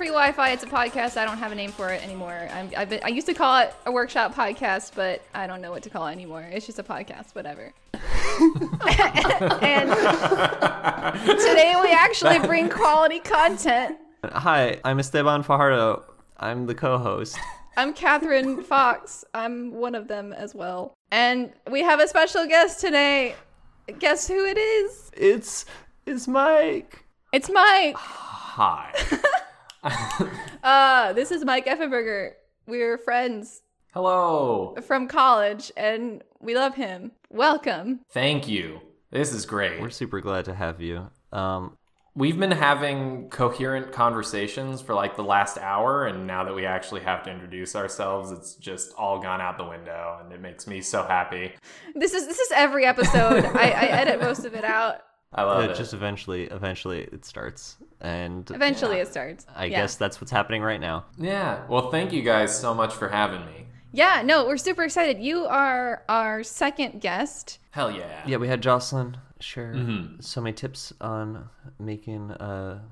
Free Wi-Fi. It's a podcast. I don't have a name for it anymore. I'm, I've been, I used to call it a workshop podcast, but I don't know what to call it anymore. It's just a podcast, whatever. and today we actually bring quality content. Hi, I'm Esteban Fajardo. I'm the co-host. I'm Catherine Fox. I'm one of them as well. And we have a special guest today. Guess who it is? It's it's Mike. It's Mike. Hi. Uh, this is Mike Effenberger. We're friends Hello. from college and we love him. Welcome. Thank you. This is great. We're super glad to have you. Um, We've been having coherent conversations for like the last hour, and now that we actually have to introduce ourselves, it's just all gone out the window, and it makes me so happy. This is this is every episode. I, I edit most of it out. I love it it. just eventually, eventually it starts, and Eventually it starts. I Yeah. guess that's what's happening right now. Yeah. Well, thank you guys so much for having me. Yeah, no, we're super excited. You are our second guest. Hell yeah. Yeah, we had Jocelyn share Mhm. so many tips on making a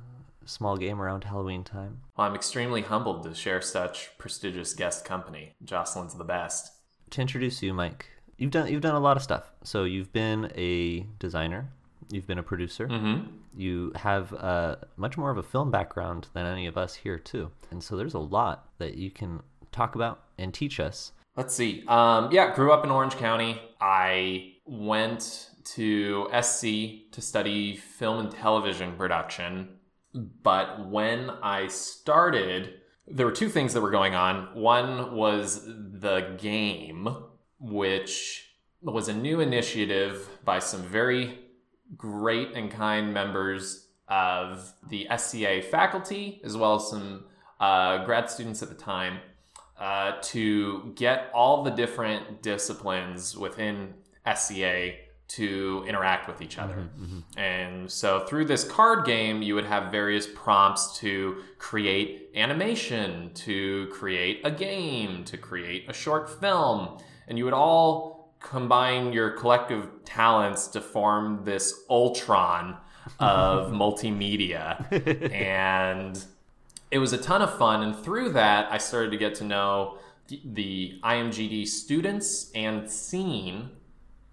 small game around Halloween time. Well, I'm extremely humbled to share such prestigious guest company. Jocelyn's the best. To introduce you, Mike, you've done you've done a lot of stuff. So you've been a designer, you've been a producer, Mm-hmm. you have uh, much more of a film background than any of us here too, and so there's a lot that you can talk about and teach us. Let's see. Um, yeah, grew up in Orange County. I went to SC to study film and television production. But when I started, there were two things that were going on. One was the game, which was a new initiative by some very great and kind members of the SCA faculty, as well as some uh, grad students at the time uh, to get all the different disciplines within SCA to interact with each other. And so through this card game, you would have various prompts to create animation, to create a game, to create a short film. And you would all combine your collective talents to form this Ultron of multimedia. and it was a ton of fun. And through that i started to get to know the- imgd students and scene.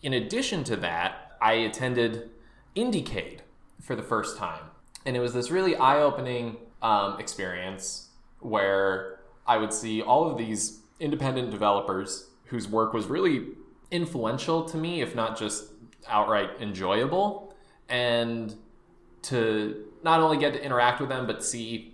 In addition to that i attended indiecade for the first time. And it was this really eye-opening um, experience where i would see all of these independent developers whose work was really influential to me if not just outright enjoyable and to not only get to interact with them but see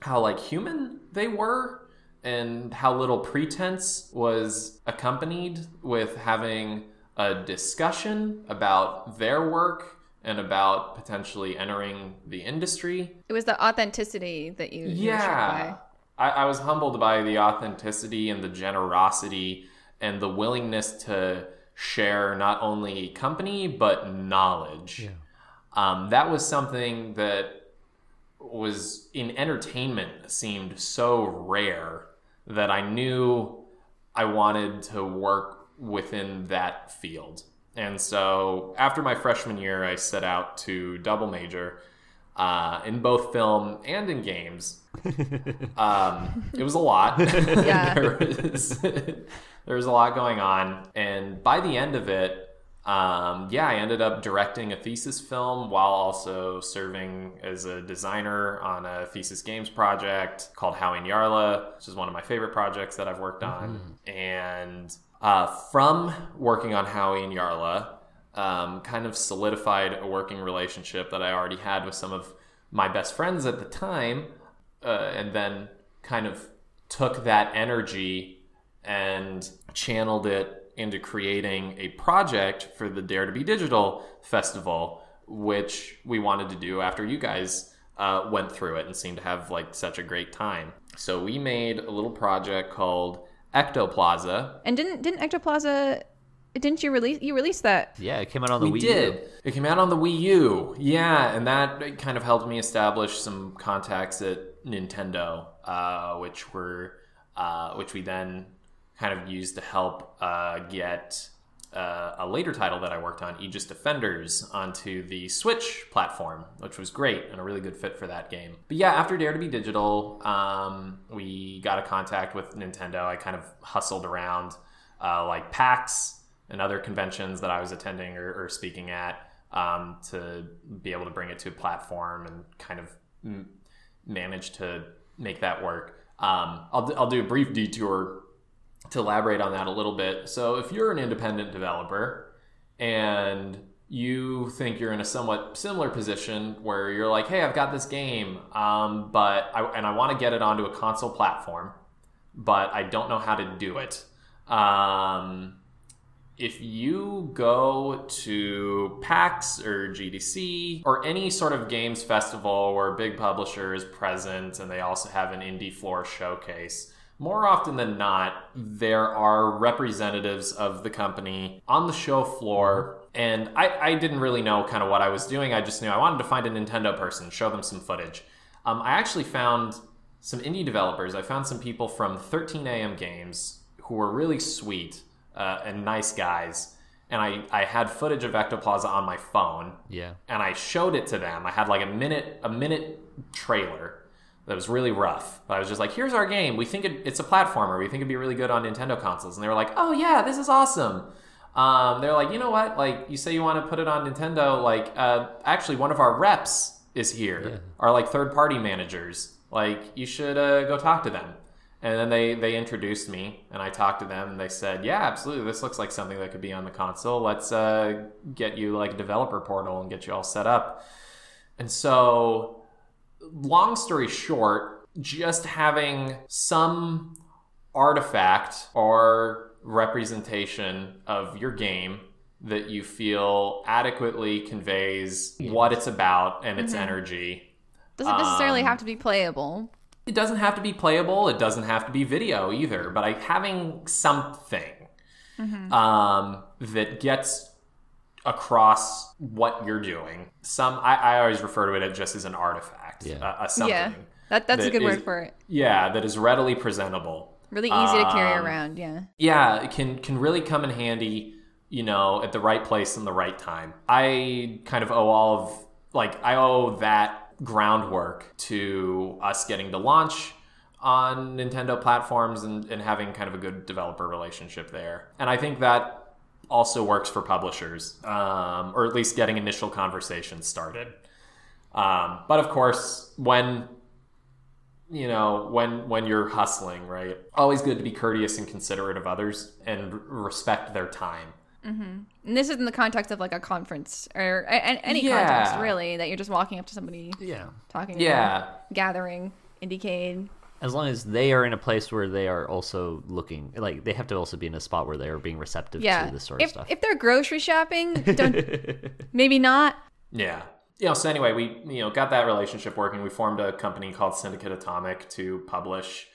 how like human they were and how little pretense was accompanied with having a discussion about their work and about potentially entering the industry. It was the authenticity that you, Yeah. I, I was humbled by the authenticity and the generosity and the willingness to share not only company but knowledge. Um, that was something that was in entertainment seemed so rare that I knew I wanted to work within that field. And so after my freshman year, I set out to double major uh, in both film and in games. Um, it was a lot. Yeah. was, there was a lot going on. And by the end of it, um, yeah, I ended up directing a thesis film while also serving as a designer on a thesis games project called Howie and Yarla, which is one of my favorite projects that I've worked on. And uh, from working on Howie and Yarla, um, kind of solidified a working relationship that I already had with some of my best friends at the time, uh, and then kind of took that energy and channeled it into creating a project for the Dare to Be Digital Festival, which we wanted to do after you guys uh, went through it and seemed to have like such a great time. So we made a little project called Ectoplaza, And didn't didn't Ectoplaza didn't you release you released that? Yeah, it came out on the we Wii did. U. It came out on the Wii U. Yeah, and that kind of helped me establish some contacts at Nintendo, uh, which were uh, which we then kind of used to help uh, get uh, a later title that I worked on, Aegis Defenders, onto the Switch platform, which was great and a really good fit for that game. But yeah, after Dare to Be Digital, um, we got a contact with Nintendo. I kind of hustled around uh, like PAX and other conventions that I was attending or, or speaking at um, to be able to bring it to a platform and kind of m- manage to make that work. Um, I'll, I'll do a brief detour to elaborate on that a little bit. So, if you're an independent developer and you think you're in a somewhat similar position where you're like, hey, I've got this game, um, but I, and I want to get it onto a console platform, but I don't know how to do it. Um, if you go to PAX or GDC or any sort of games festival where a big publisher is present and they also have an indie floor showcase, more often than not, there are representatives of the company on the show floor. And I, I didn't really know kind of what I was doing. I just knew I wanted to find a Nintendo person, show them some footage. Um, I actually found some indie developers. I found some people from 13 AM Games who were really sweet uh, and nice guys. And I, I had footage of Ectoplaza on my phone. Yeah. And I showed it to them. I had like a minute a minute trailer that was really rough. But I was just like, here's our game. We think it, it's a platformer. We think it'd be really good on Nintendo consoles. And they were like, oh yeah, this is awesome. Um, they're like, you know what? Like, you say you want to put it on Nintendo. Like, uh, actually, one of our reps is here. Yeah. Our like third party managers. Like, you should uh, go talk to them. And then they they introduced me, and I talked to them, and they said, "Yeah, absolutely. This looks like something that could be on the console. Let's uh, get you like a developer portal and get you all set up." And so, long story short, just having some artifact or representation of your game that you feel adequately conveys what it's about and its energy Doesn't necessarily Um, have to be playable. it doesn't have to be playable. It doesn't have to be video either. But I, having something um, that gets across what you're doing. Some I, I always refer to it just as an artifact. Yeah. A, a something. Yeah, that that's a good is- word for it. Yeah, that is readily presentable. Really easy to carry Um, around. Yeah. Yeah, it can can really come in handy, you know, at the right place and the right time. I kind of owe all of like I owe that groundwork to us getting to launch on Nintendo platforms and, and having kind of a good developer relationship there. And I think that also works for publishers, um, or at least getting initial conversations started. Um, but of course, when you know when when you're hustling right always good to be courteous and considerate of others and respect their time And this is in the context of like a conference or a, a- any Yeah. context really that you're just walking up to somebody Yeah. talking. yeah them, gathering, IndieCade. As long as they are in a place where they are also looking, like they have to also be in a spot where they are being receptive Yeah. to this sort of if stuff. if they're grocery shopping, don't maybe not. yeah you know so anyway we you know got that relationship working. We formed a company called syndicate atomic to publish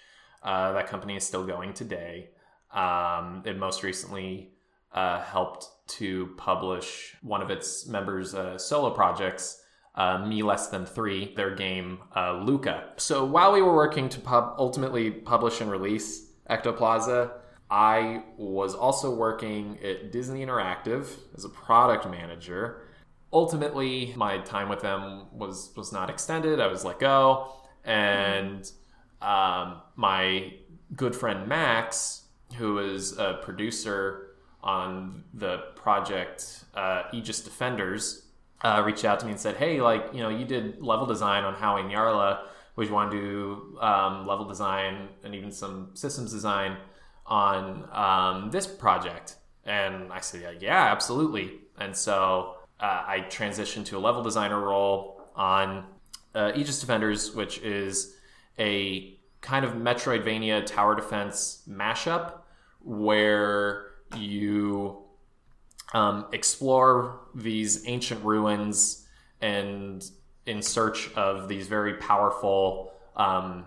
uh, that company is still going today. Um, it most recently uh, helped to publish one of its members uh, solo projects uh, me less than three their game uh, luca. So while we were working to pub- ultimately publish and release ectoplaza i was also working at disney interactive as a product manager ultimately my time with them was was not extended. I was let go. And um, my good friend max who is a producer on the project uh, aegis defenders uh, reached out to me and said hey like you know you did level design on howie and yarla. Would you want to do um, level design and even some systems design on um, this project? And i said yeah, yeah absolutely. And so uh, I transitioned to a level designer role on uh, Aegis Defenders, which is a kind of Metroidvania tower defense mashup where you um, explore these ancient ruins and in search of these very powerful um,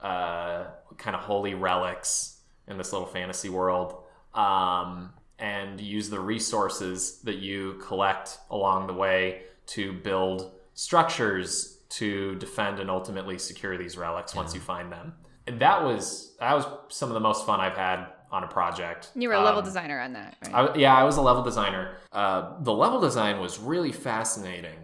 uh, kind of holy relics in this little fantasy world. Um, and use the resources that you collect along the way to build structures to defend and ultimately secure these relics once you find them and that was that was some of the most fun i've had on a project. You were a level Um, designer on that, right? I, yeah, I was a level designer. Uh, the level design was really fascinating.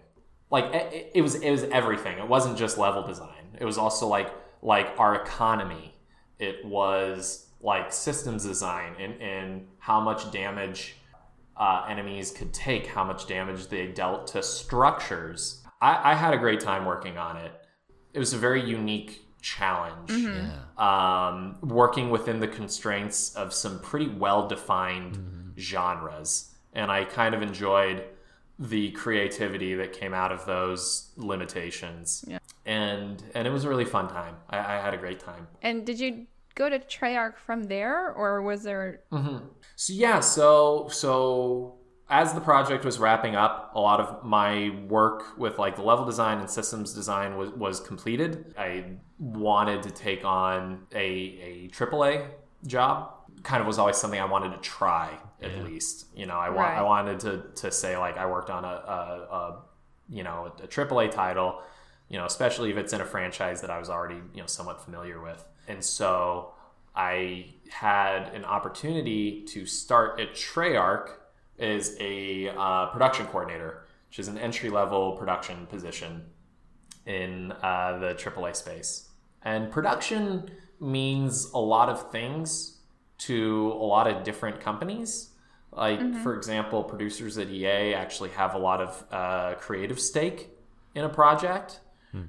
Like it, it was, it was everything. It wasn't just level design. It was also like like our economy. It was like systems design and and how much damage uh, enemies could take, how much damage they dealt to structures. I, I had a great time working on it. It was a very unique challenge Yeah. um, working within the constraints of some pretty well defined genres. And I kind of enjoyed the creativity that came out of those limitations. Yeah. And and it was a really fun time. I, I had a great time. and did you go to Treyarch from there, or was there? Mm-hmm. So yeah, so so as the project was wrapping up, a lot of my work with like the level design and systems design was, was completed. I wanted to take on a a AAA job. Kind of was always something I wanted to try at least. You know, I want I wanted to to say like I worked on a, a, a you know a AAA title. You know, especially if it's in a franchise that I was already you know somewhat familiar with, and so I had an opportunity to start at Treyarch as a uh, production coordinator, which is an entry level production position in uh, the AAA space. And production means a lot of things to a lot of different companies. Like, for example, producers at EA actually have a lot of uh, creative stake in a project.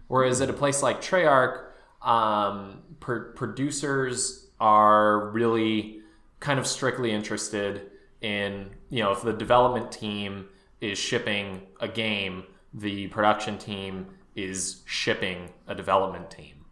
Whereas at a place like Treyarch, um, pr- producers are really kind of strictly interested in, you know, if the development team is shipping a game, the production team is shipping a development team.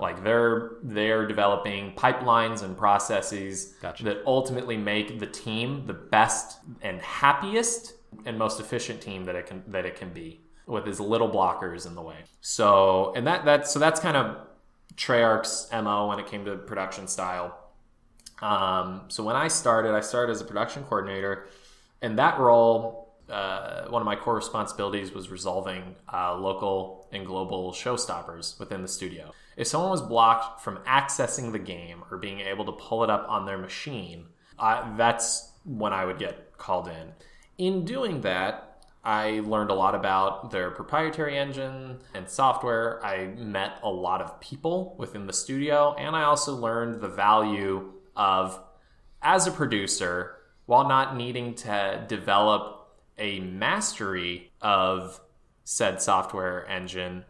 Like they're they're developing pipelines and processes Gotcha. that ultimately make the team the best and happiest and most efficient team that it can that it can be with as little blockers in the way. So and that that so that's kind of Treyarch's mo when it came to production style. Um, so when I started, I started as a production coordinator, and that role, uh, one of my core responsibilities was resolving uh, local and global showstoppers within the studio. If someone was blocked from accessing the game or being able to pull it up on their machine, that's when I would get called in. In doing that, I learned a lot about their proprietary engine and software. I met a lot of people within the studio, and I also learned the value of, as a producer, while not needing to develop a mastery of said software engine,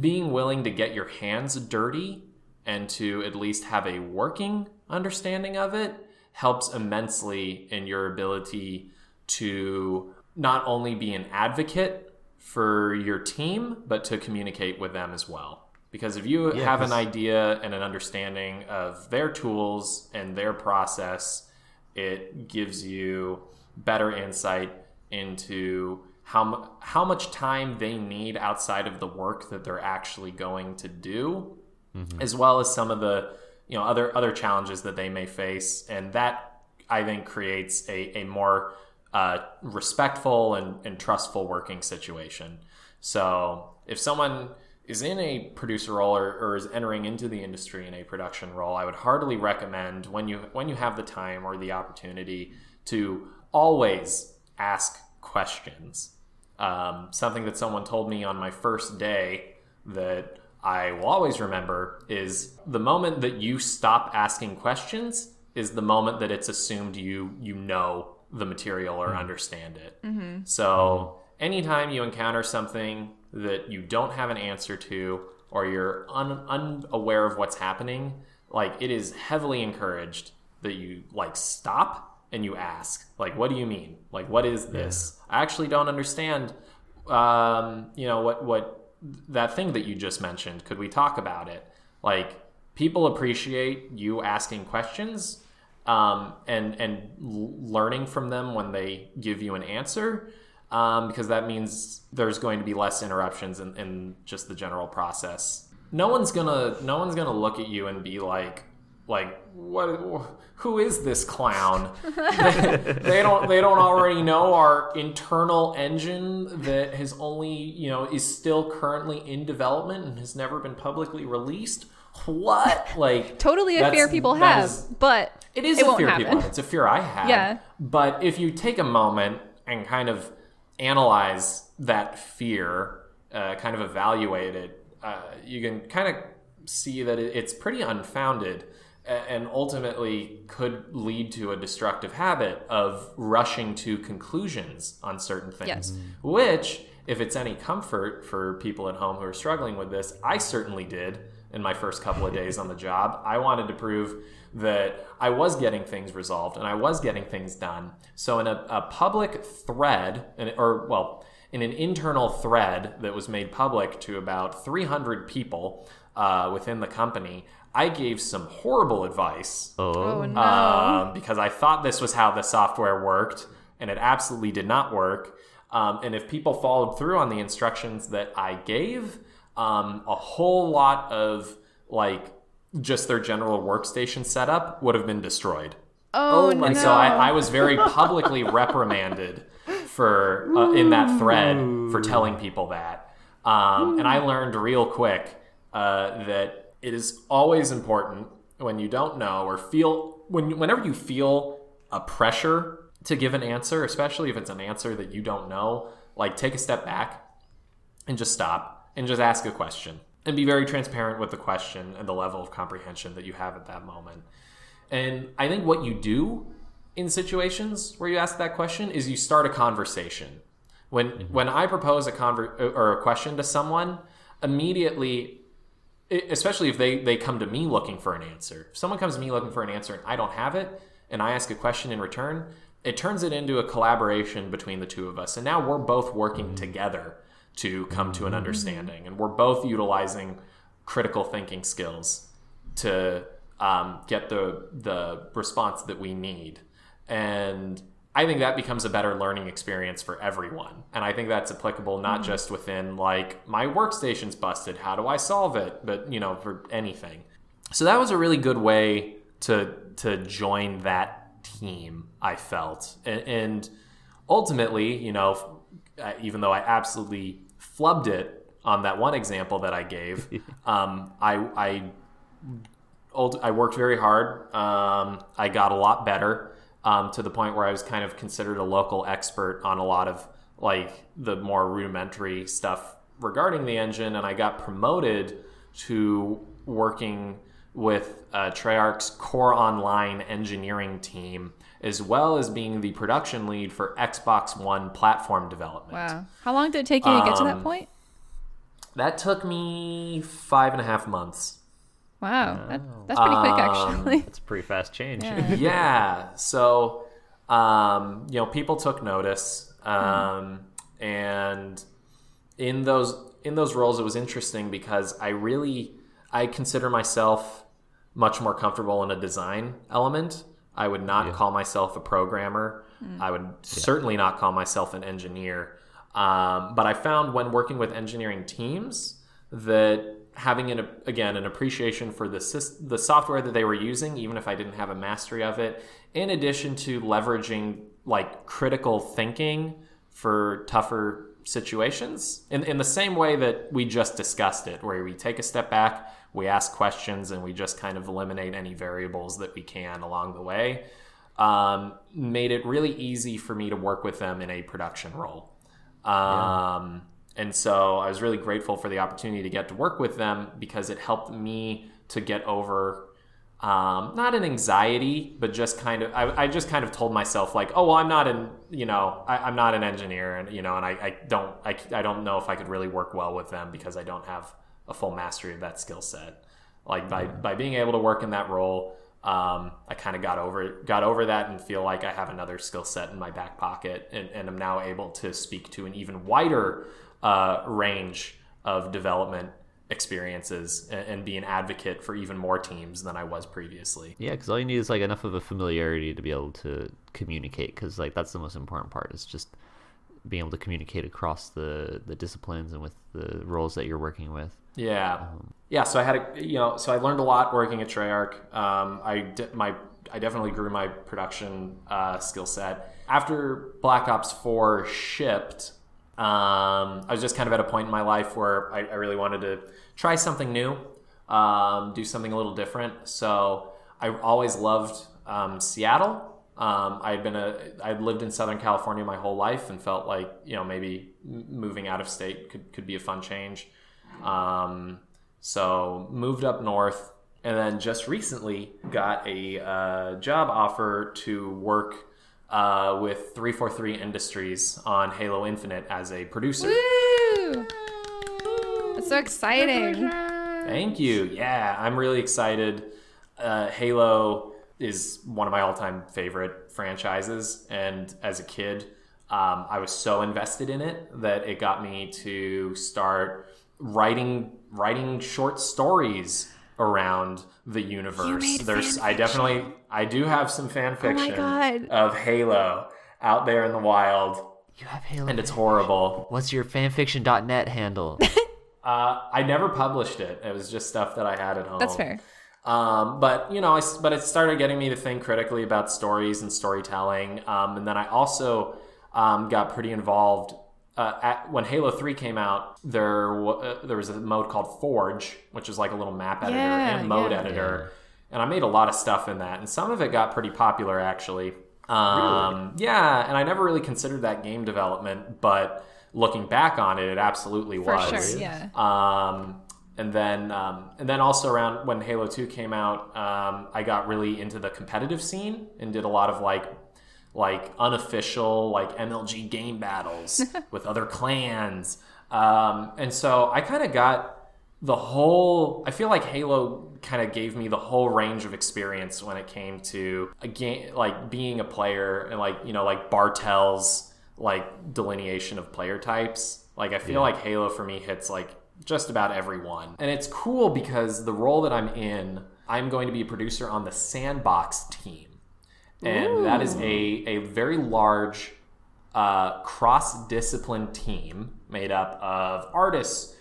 being willing to get your hands dirty and to at least have a working understanding of it helps immensely in your ability to not only be an advocate for your team, but to communicate with them as well. Because if you Yeah, have an idea and an understanding of their tools and their process, it gives you better insight into how how much time they need outside of the work that they're actually going to do, mm-hmm. as well as some of the you know other other challenges that they may face, and that I think creates a a more uh, respectful and, and trustful working situation. So if someone is in a producer role or, or is entering into the industry in a production role, I would heartily recommend when you when you have the time or the opportunity to always ask questions. Um, something that someone told me on my first day that I will always remember is the moment that you stop asking questions is the moment that it's assumed you you know the material or understand it. So anytime you encounter something that you don't have an answer to or you're un- unaware of what's happening, like it is heavily encouraged that you like stop and you ask, like, what do you mean? Like, what is this? I actually don't understand. Um, you know what what that thing that you just mentioned. Could we talk about it? Like, people appreciate you asking questions um, and and learning from them when they give you an answer um, because that means there's going to be less interruptions in, in just the general process. No one's gonna no one's gonna look at you and be like like what who is this clown? They, they don't they don't already know our internal engine that has only you know is still currently in development and has never been publicly released what? Like Totally a fear people have, is- but it is it a won't fear happen. people have. It's a fear I have. Yeah. But if you take a moment and kind of analyze that fear, uh, kind of evaluate it, uh, you can kind of see that it's pretty unfounded and ultimately could lead to a destructive habit of rushing to conclusions on certain things. Yes. Which, if it's any comfort for people at home who are struggling with this, I certainly did in my first couple of days on the job. I wanted to prove that I was getting things resolved and I was getting things done. So, in a, a public thread, or well, in an internal thread that was made public to about 300 people uh, within the company, I gave some horrible advice Oh, Oh no. um, because I thought this was how the software worked, and it absolutely did not work. Um, and if people followed through on the instructions that I gave, um, a whole lot of like just their general workstation setup would have been destroyed. oh, oh my And no. so I, I was very publicly reprimanded for uh, in that thread for telling people that. Um, and I learned real quick uh, that it is always important when you don't know or feel when whenever you feel a pressure to give an answer, especially if it's an answer that you don't know, like take a step back and just stop and just ask a question and be very transparent with the question and the level of comprehension that you have at that moment. And I think what you do in situations where you ask that question is you start a conversation. When mm-hmm. when I propose a conver- or a question to someone, immediately especially if they they come to me looking for an answer. If someone comes to me looking for an answer and I don't have it and I ask a question in return, it turns it into a collaboration between the two of us. And now we're both working mm-hmm. together to come to an understanding and we're both utilizing critical thinking skills to um, get the the response that we need. And I think that becomes a better learning experience for everyone. And I think that's applicable not just within like my workstation's busted, how do I solve it? But you know, for anything. So that was a really good way to to join that team, I felt. And, and ultimately, you know, uh, even though I absolutely flubbed it on that one example that I gave, um, I, I old, I worked very hard. Um, I got a lot better um, to the point where I was kind of considered a local expert on a lot of like the more rudimentary stuff regarding the engine, and I got promoted to working with uh, Treyarch's Core Online engineering team, as well as being the production lead for Xbox One platform development. Wow. How long did it take you to get to that Um, point? That took me five and a half months. Wow. That, that's pretty quick, um, actually. It's a pretty fast change. Yeah. yeah. So, um, you know, people took notice, um, and in those in those roles, it was interesting because I really I consider myself much more comfortable in a design element. I would not call myself a programmer. I would certainly not call myself an engineer. Um, but I found when working with engineering teams that having an again an appreciation for the the software that they were using, even if I didn't have a mastery of it, in addition to leveraging like critical thinking for tougher situations, in in the same way that we just discussed it, where we take a step back, we ask questions, and we just kind of eliminate any variables that we can along the way. Um, made it really easy for me to work with them in a production role. Um, And so I was really grateful for the opportunity to get to work with them because it helped me to get over um, not an anxiety, but just kind of I, I just kind of told myself like, oh well, I'm not an you know I, I'm not an engineer, and you know, and I, I don't I, I don't know if I could really work well with them because I don't have a full mastery of that skill set. Like by by being able to work in that role, um, I kind of got over got over that and feel like I have another skill set in my back pocket, and, and I'm now able to speak to an even wider uh, range of development experiences and, and be an advocate for even more teams than I was previously. Yeah, because all you need is like enough of a familiarity to be able to communicate. Because like that's the most important part is just being able to communicate across the the disciplines and with the roles that you're working with. Yeah, yeah. So I had a you know, so I learned a lot working at Treyarch. Um, I de- my I definitely grew my production uh, skill set after Black Ops Four shipped. Um, I was just kind of at a point in my life where I, I really wanted to try something new. um, do something a little different. So I always loved um, Seattle. Um, I'd been a I'd lived in Southern California my whole life and felt like you know maybe moving out of state could could be a fun change. Um, so moved up north, and then just recently got a uh, job offer to work uh, with 343 Industries on Halo Infinite as a producer. Woo! That's so exciting. Thank you. Yeah, I'm really excited. Uh, Halo is one of my all-time favorite franchises, and as a kid, um, I was so invested in it that it got me to start writing writing short stories around the universe. made There's, fan I definitely, I do have some fan fiction God. of Halo out there in the wild, You have Halo. and it's horrible. What's your fanfiction.net handle? Uh, I never published it. It was just stuff that I had at home. That's fair. Um, but you know, I s but it started getting me to think critically about stories and storytelling. Um, and then I also um, got pretty involved. Uh, at, when Halo Three came out, there w- uh, there was a mode called Forge, which is like a little map editor Yeah, and mode yeah. editor, and I made a lot of stuff in that, and some of it got pretty popular actually. Um, Yeah, and I never really considered that game development, but looking back on it, it absolutely For was. sure. Yeah. Um, and then um, and then also around when Halo Two came out, um, I got really into the competitive scene and did a lot of like like unofficial like MLG game battles with other clans. Um, and so I kind of got the whole. I feel like Halo kind of gave me the whole range of experience when it came to a game like being a player and like you know like Bartle's like delineation of player types. Like I feel like Halo for me hits like just about everyone. And it's cool because the role that I'm in, I'm going to be a producer on the Sandbox team. And that is a, a very large uh, cross discipline team made up of artists,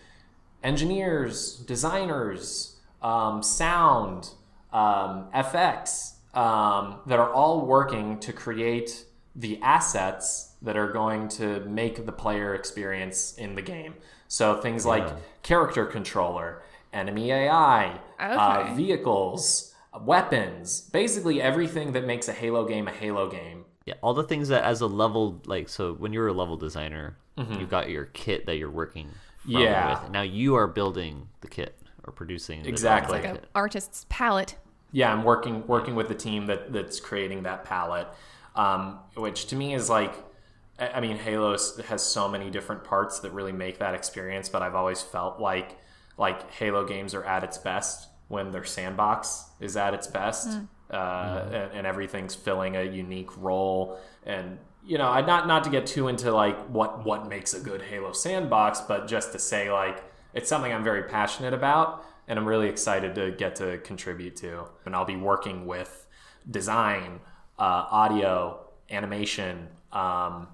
engineers, designers, um, sound, um, FX, um, that are all working to create the assets that are going to make the player experience in the game. So things like character controller, enemy AI, uh, Okay. vehicles, weapons, basically everything that makes a Halo game a Halo game. yeah, all the things that as a level like so when you're a level designer, you've got your kit that you're working from Mm-hmm. Yeah. with. Now you are building the kit or producing the Exactly. development Like an artist's palette. yeah, I'm working working with the team that that's creating that palette, um, which to me is like, I I mean, Halo has so many different parts that really make that experience. But I've always felt like like Halo games are at its best when their sandbox is at its best, uh, and, and everything's filling a unique role. And you know, I not not to get too into like what what makes a good Halo sandbox, but just to say like it's something I'm very passionate about and I'm really excited to get to contribute to. And I'll be working with design, uh, audio, animation. Um,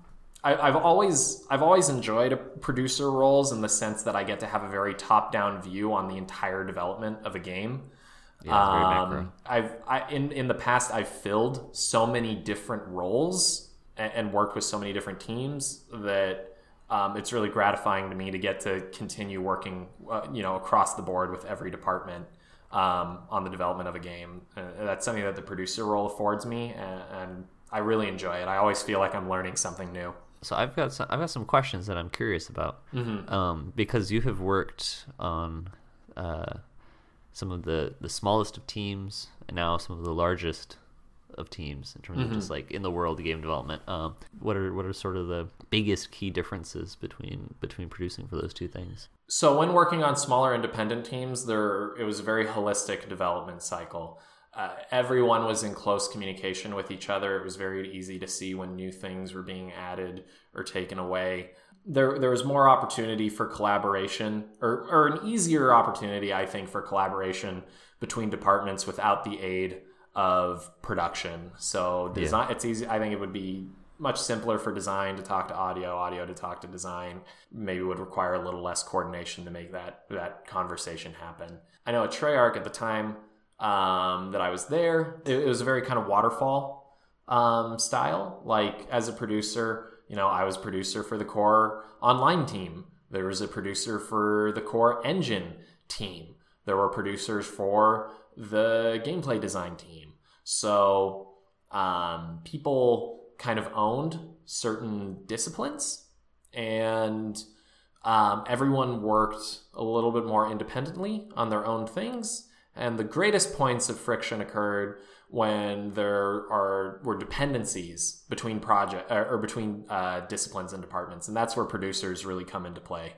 I, I've always I've always enjoyed producer roles in the sense that I get to have a very top down view on the entire development of a game. Yeah, Um. I've I, in in the past I've filled so many different roles and, and worked with so many different teams that um, it's really gratifying to me to get to continue working, uh, you know, across the board with every department um, on the development of a game. Uh, that's something that the producer role affords me, and, and I really enjoy it. I always feel like I'm learning something new. So I've got some, I've got some questions that I'm curious about, Mm-hmm. um, because you have worked on uh, some of the the smallest of teams and now some of the largest of teams in terms of Mm-hmm. just like in the world of game development. Um, what are what are sort of the biggest key differences between between producing for those two things? So when working on smaller independent teams, there it was a very holistic development cycle. Uh, everyone was in close communication with each other. It was very easy to see when new things were being added or taken away. There, there was more opportunity for collaboration, or, or an easier opportunity, I think, for collaboration between departments without the aid of production. So design, it's easy. I think it would be much simpler for design to talk to audio, audio to talk to design. Maybe would require a little less coordination to make that that conversation happen. I know at Treyarch at the time um, that I was there, it, it was a very kind of waterfall um, style. Like as a producer, you know, I was producer for the core online team. There was a producer for the core engine team. there were producers for the gameplay design team. So um, people kind of owned certain disciplines, and um, everyone worked a little bit more independently on their own things. And the greatest points of friction occurred when there are were dependencies between project or, or between uh, disciplines and departments, and that's where producers really come into play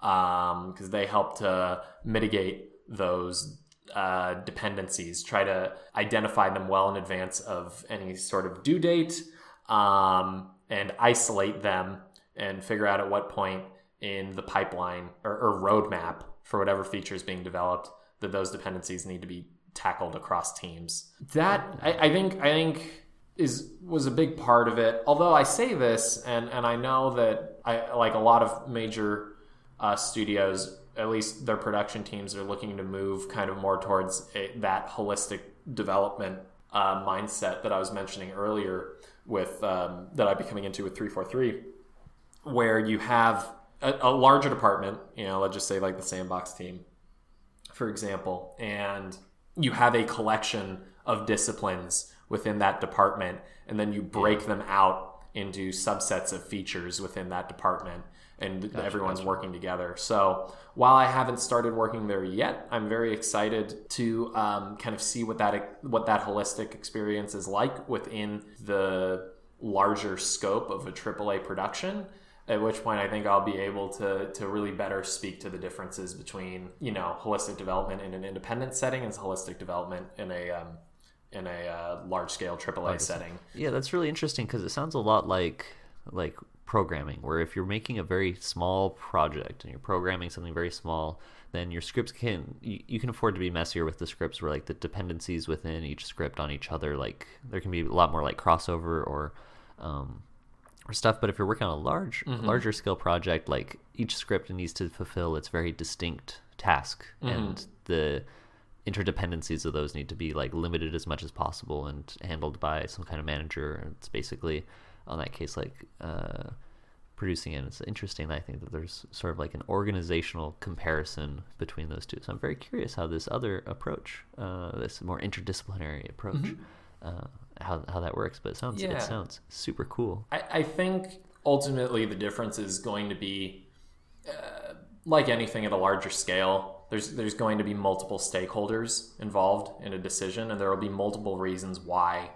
because um, they help to mitigate those uh, dependencies, try to identify them well in advance of any sort of due date, um, and isolate them and figure out at what point in the pipeline or, or roadmap for whatever feature is being developed that those dependencies need to be tackled across teams. That I, I think I think is was a big part of it. Although I say this, and and I know that I like a lot of major uh, studios, at least their production teams are looking to move kind of more towards a, that holistic development uh, mindset that I was mentioning earlier with um, that I'd be coming into with three four three, where you have a, a larger department. You know, let's just say like the sandbox team, for example, and you have a collection of disciplines within that department and then you break them out into subsets of features within that department and gotcha, everyone's gotcha. working together. So while i haven't started working there yet i'm very excited to um, kind of see what that what that holistic experience is like within the larger scope of a aaa production at which point I think I'll be able to to really better speak to the differences between you know holistic development in an independent setting and holistic development in a um, in a uh, large scale AAA setting. Yeah, that's really interesting because it sounds a lot like like programming, where if you're making a very small project and you're programming something very small, then your scripts can you, you can afford to be messier with the scripts where like the dependencies within each script on each other like there can be a lot more like crossover or um, or stuff. But if you're working on a large, mm-hmm. larger scale project, like each script needs to fulfill its very distinct task, mm-hmm. and the interdependencies of those need to be like limited as much as possible and handled by some kind of manager. It's basically, on that case, like uh, producing it. It's interesting. I think that there's sort of like an organizational comparison between those two. So I'm very curious how this other approach, uh, this more interdisciplinary approach. Mm-hmm. Uh, how how that works, but it sounds yeah. it sounds super cool. I, I think ultimately the difference is going to be uh, like anything at a larger scale. There's there's going to be multiple stakeholders involved in a decision, and there will be multiple reasons why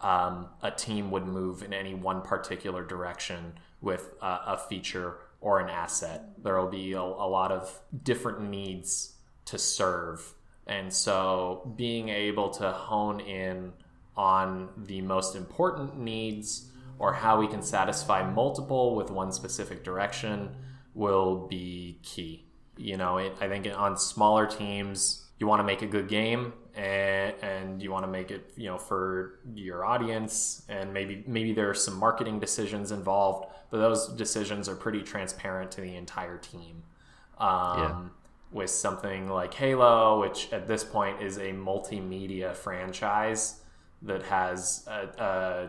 um, a team would move in any one particular direction with a, a feature or an asset. There will be a, a lot of different needs to serve, and so being able to hone in on the most important needs or how we can satisfy multiple with one specific direction will be key. You know, it, I think on smaller teams, you want to make a good game and, and you want to make it, you know, for your audience and maybe maybe there are some marketing decisions involved, but those decisions are pretty transparent to the entire team. Um, yeah. With something like Halo, which at this point is a multimedia franchise, that has uh, uh,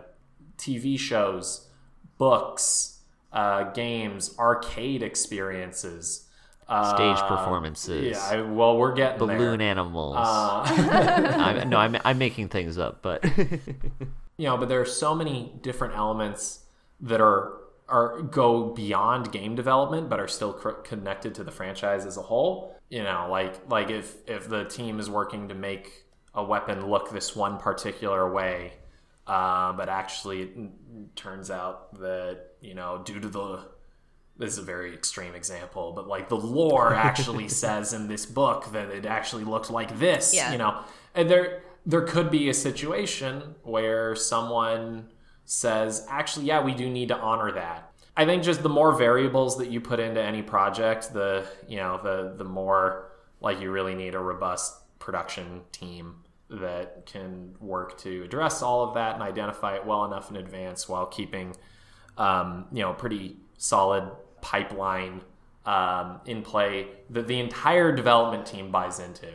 TV shows, books, uh, games, arcade experiences. Stage uh, performances. Yeah, I, well, we're getting balloon there. animals. Uh, I'm, no, I'm I'm making things up, but you know, but there are so many different elements that are are go beyond game development, but are still cr- connected to the franchise as a whole. You know, like like if if the team is working to make a weapon look this one particular way, uh, but actually it turns out that you know due to the this is a very extreme example, but like the lore actually says in this book that it actually looked like this, yeah. you know, and there there could be a situation where someone says, actually, yeah, we do need to honor that. I think just the more variables that you put into any project, the you know the the more like you really need a robust production team that can work to address all of that and identify it well enough in advance while keeping um, you know pretty solid pipeline um, in play that the entire development team buys into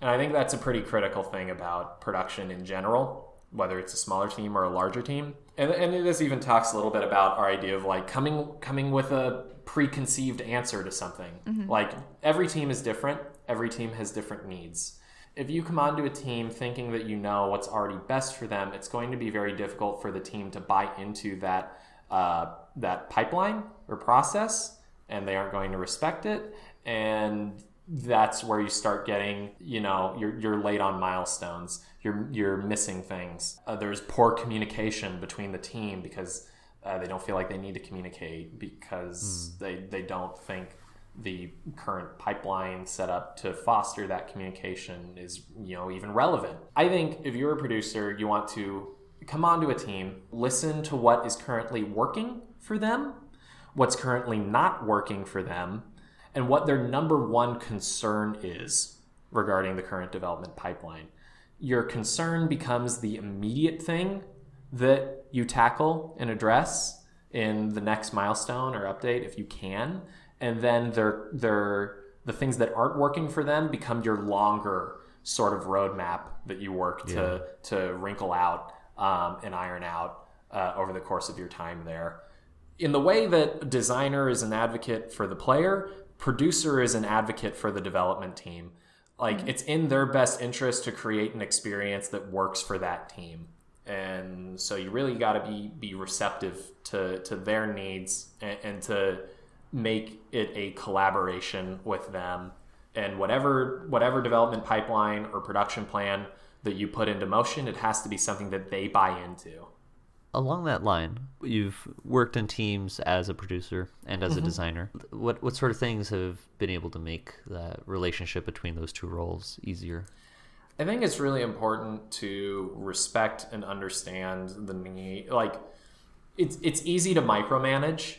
and i think that's a pretty critical thing about production in general whether it's a smaller team or a larger team and, and this even talks a little bit about our idea of like coming coming with a preconceived answer to something. Like every team is different. Every team has different needs. If you come onto a team thinking that you know what's already best for them, it's going to be very difficult for the team to buy into that uh, that pipeline or process, and they aren't going to respect it. And that's where you start getting, you know, you're, you're late on milestones. You're, you're missing things. Uh, there's poor communication between the team because uh, they don't feel like they need to communicate because they, they don't think the current pipeline set up to foster that communication is, you know, even relevant. I think if you're a producer, you want to come onto a team, listen to what is currently working for them, what's currently not working for them, and what their number one concern is regarding the current development pipeline. Your concern becomes the immediate thing that you tackle and address in the next milestone or update if you can. And then they're, they're, the things that aren't working for them become your longer sort of roadmap that you work to, to wrinkle out um, and iron out uh, over the course of your time there in the way that designer is an advocate for the player, producer is an advocate for the development team. Like it's in their best interest to create an experience that works for that team. And so you really got to be be receptive to to their needs and, and to make it a collaboration with them. And whatever whatever development pipeline or production plan that you put into motion, it has to be something that they buy into. Along that line, you've worked in teams as a producer and as a mm-hmm. designer. What what sort of things have been able to make that relationship between those two roles easier? I think it's really important to respect and understand the need. Like, it's it's easy to micromanage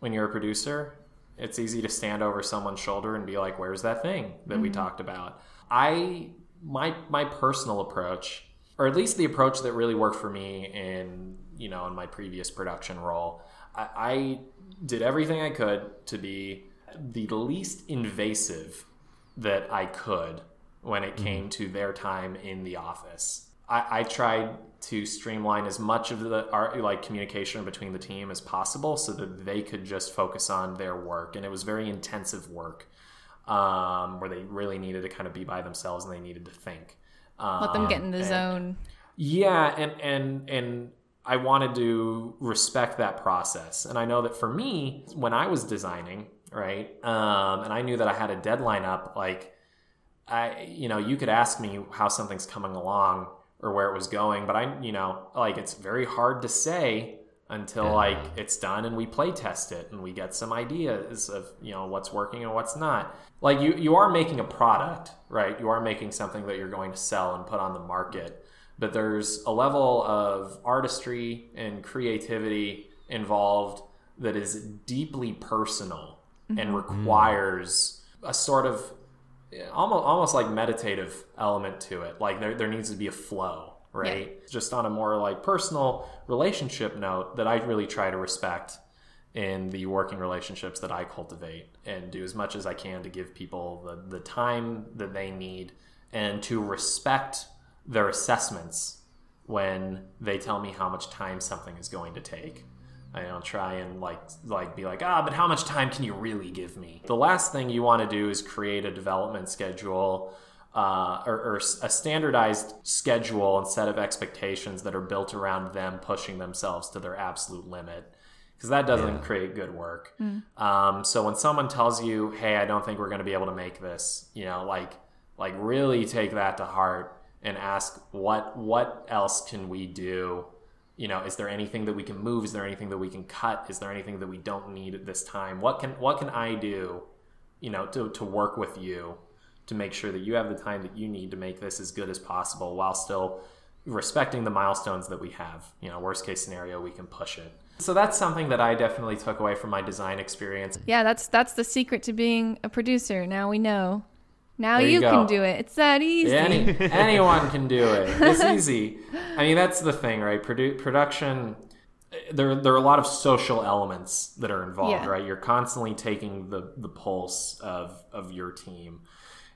when you're a producer. It's easy to stand over someone's shoulder and be like, "Where's that thing that we mm-hmm. talked about?" I my my personal approach, or at least the approach that really worked for me in you know in my previous production role, I, I did everything I could to be the least invasive that I could when it mm-hmm. came to their time in the office. I, I tried to streamline as much of the art, like communication between the team as possible so that they could just focus on their work. And it was very intensive work um, where they really needed to kind of be by themselves and they needed to think. Um, Let them get in the and- zone. yeah, and and and I wanted to respect that process. And I know that for me, when I was designing, right, um, and I knew that I had a deadline up, like I, you know, you could ask me how something's coming along or where it was going, but I, you know, like it's very hard to say until Yeah. like it's done and we play test it and we get some ideas of you know what's working and what's not. Like you you are making a product right? You are making something that you're going to sell and put on the market. But there's a level of artistry and creativity involved that is deeply personal and mm-hmm. requires a sort of almost almost like meditative element to it. Like there there needs to be a flow, right? Just on a more like personal relationship note that I really try to respect in the working relationships that I cultivate and do as much as I can to give people the, the time that they need and to respect their assessments when they tell me how much time something is going to take. I don't try and like like be like ah, but how much time can you really give me? The last thing you want to do is create a development schedule uh, or, or a standardized schedule and set of expectations that are built around them pushing themselves to their absolute limit because that doesn't Yeah. create good work. Um, so when someone tells you, "Hey, I don't think we're going to be able to make this," you know, like like really take that to heart and ask what what else can we do you know is there anything that we can move? Is there anything that we can cut? Is there anything that we don't need at this time? What can what can i do you know to, to work with you to make sure that you have the time that you need to make this as good as possible while still respecting the milestones that we have? You know worst case scenario we can push it. So that's something that i definitely took away from my design experience. Yeah, that's that's the secret to being a producer. Now we know. Now There you, you can do it. It's that easy. Any, anyone can do it. It's easy. I mean, that's the thing, right? Produ- production. There, there are a lot of social elements that are involved, Yeah. right? You're constantly taking the, the pulse of, of your team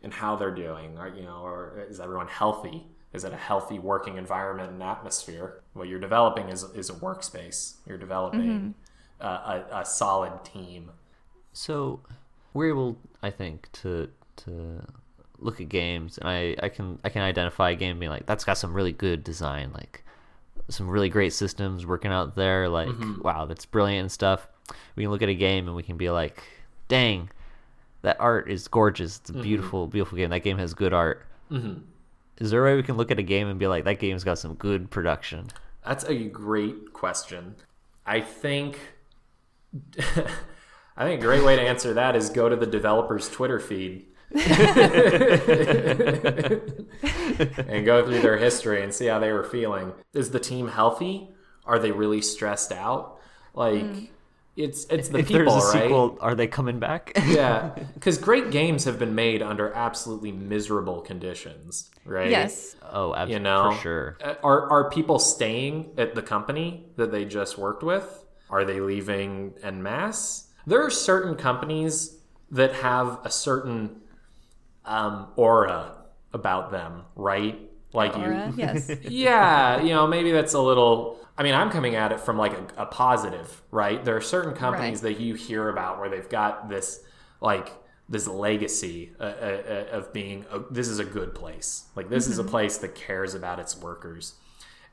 and how they're doing, or you know, or is everyone healthy? is it a healthy working environment and atmosphere? What you're developing is is a workspace. You're developing a, a, a solid team. So we're able, I think, to to look at games, and I, I can I can identify a game being like that's got some really good design, like some really great systems working out there. Like mm-hmm. wow, that's brilliant and stuff. We can look at a game and we can be like, dang, that art is gorgeous. It's a mm-hmm. beautiful, beautiful game. That game has good art. Mm-hmm. Is there a way we can look at a game and be like, that game's got some good production? That's a great question. I think I think a great way to answer that is go to the developer's Twitter feed. and go through their history and see how they were feeling. Is the team healthy? Are they really stressed out? Like it's it's the if people, there's a right? sequel, are they coming back? yeah, because great games have been made under absolutely miserable conditions, right? Yes. oh, absolutely, you know for sure. Uh, are are people staying at the company that they just worked with are they leaving en masse there are certain companies that have a certain um, aura about them right? Like Aura, you yes. yeah you know maybe that's a little i mean i'm coming at it from like a, a positive right? There are certain companies Right. that you hear about where they've got this like this legacy uh, uh, uh, of being a, this is a good place. Like this is a place that cares about its workers.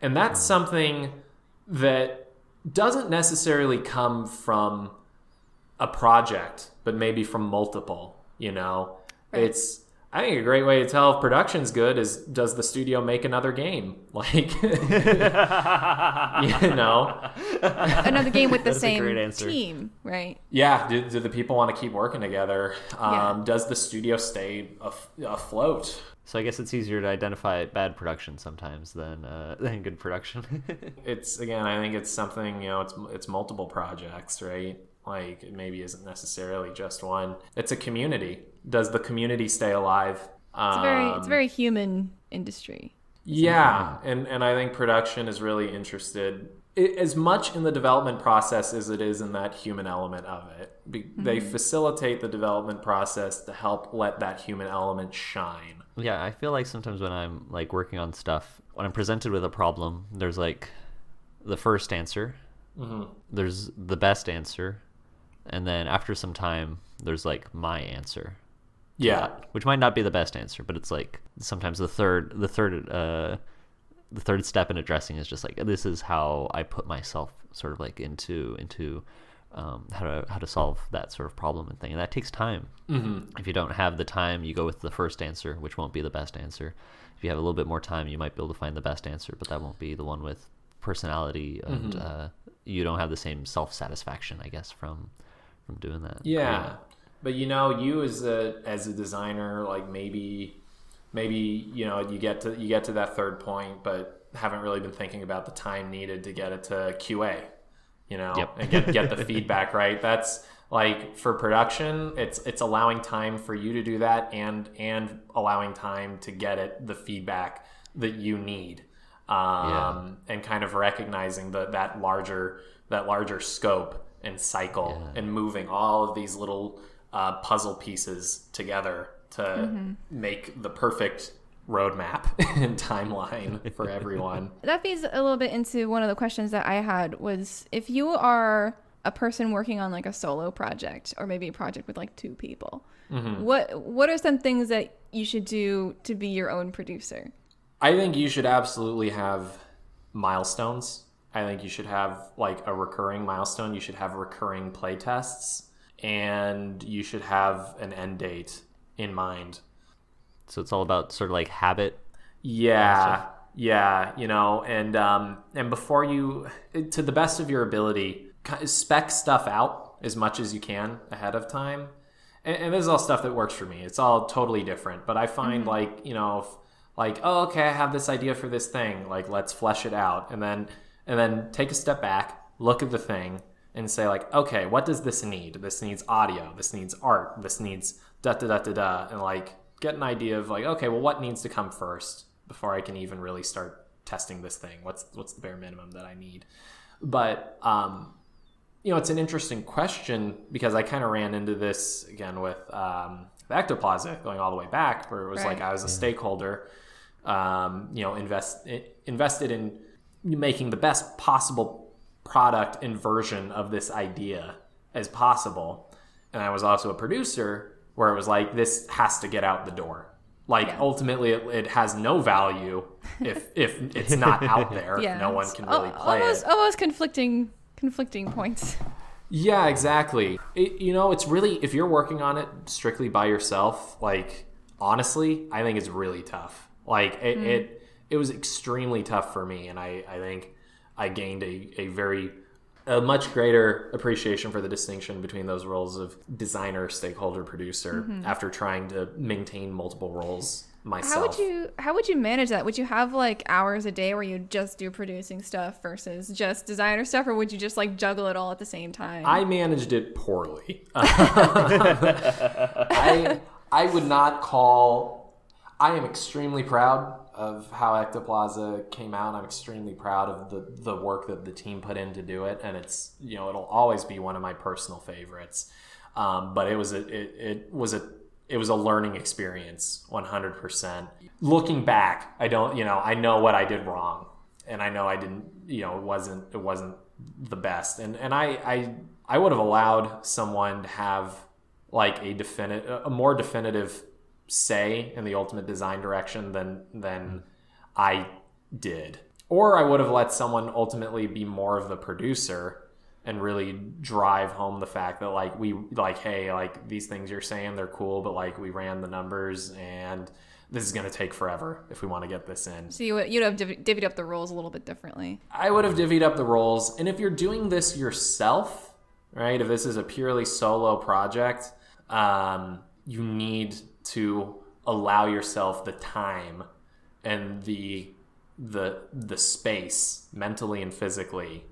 And that's something that doesn't necessarily come from a project but maybe from multiple you know Right. it's I think a great way to tell if production's good is does the studio make another game? Like, you know, Another game with the That's same team, right? yeah. Do, do the people want to keep working together? Um, Yeah. Does the studio stay af- afloat? So I guess it's easier to identify bad production sometimes than uh, than good production. It's again, I think it's something you know. It's it's multiple projects, right? Like it maybe isn't necessarily just one. It's a community. Does the community stay alive? It's a very Um, it's a very human industry. Yeah, and and I think production is really interested i as much in the development process as it is in that human element of it. Be- They facilitate the development process to help let that human element shine. yeah, I feel like sometimes when I'm like working on stuff, when I'm presented with a problem, there's like the first answer, there's the best answer, and then after some time, there's like my answer. Yeah, which might not be the best answer, but it's like sometimes the third the third uh the third step in addressing is just like this is how I put myself sort of like into into um, how to how to solve that sort of problem and thing, and that takes time. Mm-hmm. If you don't have the time, you go with the first answer, which won't be the best answer. If you have a little bit more time, you might be able to find the best answer, but that won't be the one with personality, and uh, you don't have the same self satisfaction, I guess, from from doing that. yeah. But you know, you as a as a designer, like maybe maybe you know you get to you get to that third point, but haven't really been thinking about the time needed to get it to QA. You know, Yep. and get get the feedback right. That's like for production, it's it's allowing time for you to do that, and and allowing time to get it the feedback that you need, um, Yeah. and kind of recognizing that that larger that larger scope and cycle, Yeah. and moving all of these little uh, puzzle pieces together to make the perfect roadmap and timeline for everyone. That feeds a little bit into one of the questions that I had was if you are a person working on like a solo project or maybe a project with like two people, what what are some things that you should do to be your own producer? I think you should absolutely have milestones. I think you should have like a recurring milestone. You should have recurring play tests and you should have an end date in mind. So it's all about sort of like habit. Yeah. Yeah, you know, and um and before you to the best of your ability, spec stuff out as much as you can ahead of time. And, and this is all stuff that works for me. It's all totally different, but I find like, you know, if, like, oh, okay, I have this idea for this thing, like let's flesh it out and then and then take a step back, look at the thing and say like, okay, what does this need? This needs audio, this needs art, this needs da da da da da and like get an idea of like, okay, well what needs to come first before I can even really start testing this thing? What's what's the bare minimum that I need? But um you know, it's an interesting question because I kind of ran into this again with um, the Ectoplaza going all the way back, where it was like I was a stakeholder um, you know, invest invested in making the best possible product and version of this idea as possible. And I was also a producer where it was like this has to get out the door. Like Yeah. ultimately, it, it has no value if if it's not out there. Yeah, no one can really al- play almost, it. Almost conflicting, conflicting points. Yeah, exactly. It, you know, it's really if you're working on it strictly by yourself, like honestly, I think it's really tough. Like it mm. it, it was extremely tough for me and I I think I gained a, a very a much greater appreciation for the distinction between those roles of designer, stakeholder, producer mm-hmm. after trying to maintain multiple roles myself. How would you how would you manage that? Would you have like hours a day where you just do producing stuff versus just designer stuff, or would you just like juggle it all at the same time? I managed it poorly. I I would not call. I am extremely proud of how Ectoplaza came out. I'm extremely proud of the the work that the team put in to do it, and it's you know it'll always be one of my personal favorites. Um, but it was a it, it was a it was a learning experience 100% looking back i don't you know i know what i did wrong and i know i didn't you know it wasn't it wasn't the best and and i i i would have allowed someone to have like a definite a more definitive say in the ultimate design direction than than i did. Or i would have let someone ultimately be more of the producer and really drive home the fact that like we like hey like these things you're saying they're cool but like we ran the numbers and this is going to take forever if we want to get this in. So you would you'd have div- divvied up the roles a little bit differently. i would have divvied up the roles. And if you're doing this yourself right if this is a purely solo project um, you need to allow yourself the time and the the the space mentally and physically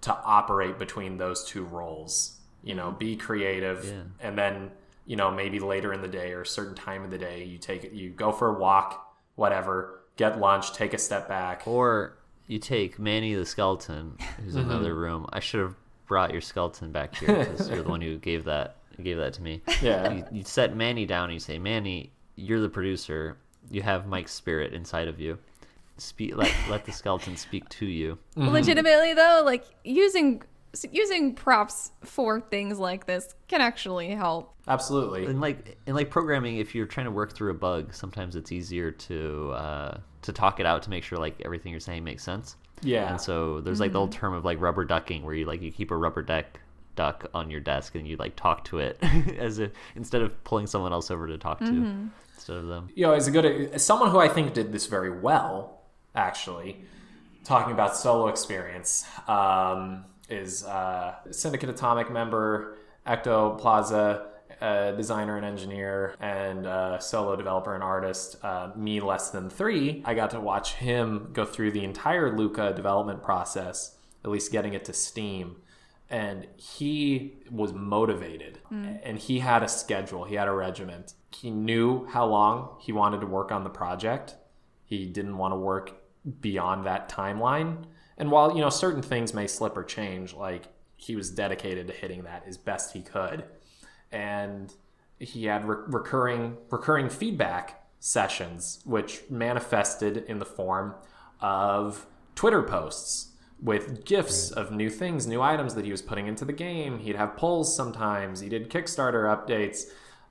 to operate between those two roles. You know, be creative, Yeah. and then you know maybe later in the day or a certain time of the day, you take you go for a walk, whatever, get lunch, take a step back. Or you take Manny the skeleton, who's in mm-hmm. another room. I should have brought your skeleton back here because you're the one who gave that gave that to me. Yeah. You, you set Manny down. and You say, Manny, you're the producer. You have Mike's spirit inside of you. Speak. Let let the skeleton speak to you. Legitimately though, like using using props for things like this can actually help. Absolutely. And like in like programming, if you're trying to work through a bug, sometimes it's easier to uh, to talk it out to make sure like everything you're saying makes sense. Yeah. And so there's like the old term of like rubber ducking, where you like you keep a rubber deck duck on your desk and you like talk to it as if instead of pulling someone else over to talk to instead of them. you know, as a good as someone who I think did this very well, actually, talking about solo experience, um, is uh, Syndicate Atomic member, Ectoplaza uh, designer and engineer, and uh, solo developer and artist, uh, me less than three. I got to watch him go through the entire Lucah development process, at least getting it to Steam and he was motivated. Hmm. And he had a schedule he had a regiment. He knew how long he wanted to work on the project. He didn't want to work beyond that timeline. And while you know certain things may slip or change like he was dedicated to hitting that as best he could. And he had re- recurring recurring feedback sessions which manifested in the form of twitter posts with gifs of new things new items that he was putting into the game. He'd have polls sometimes. He did kickstarter updates.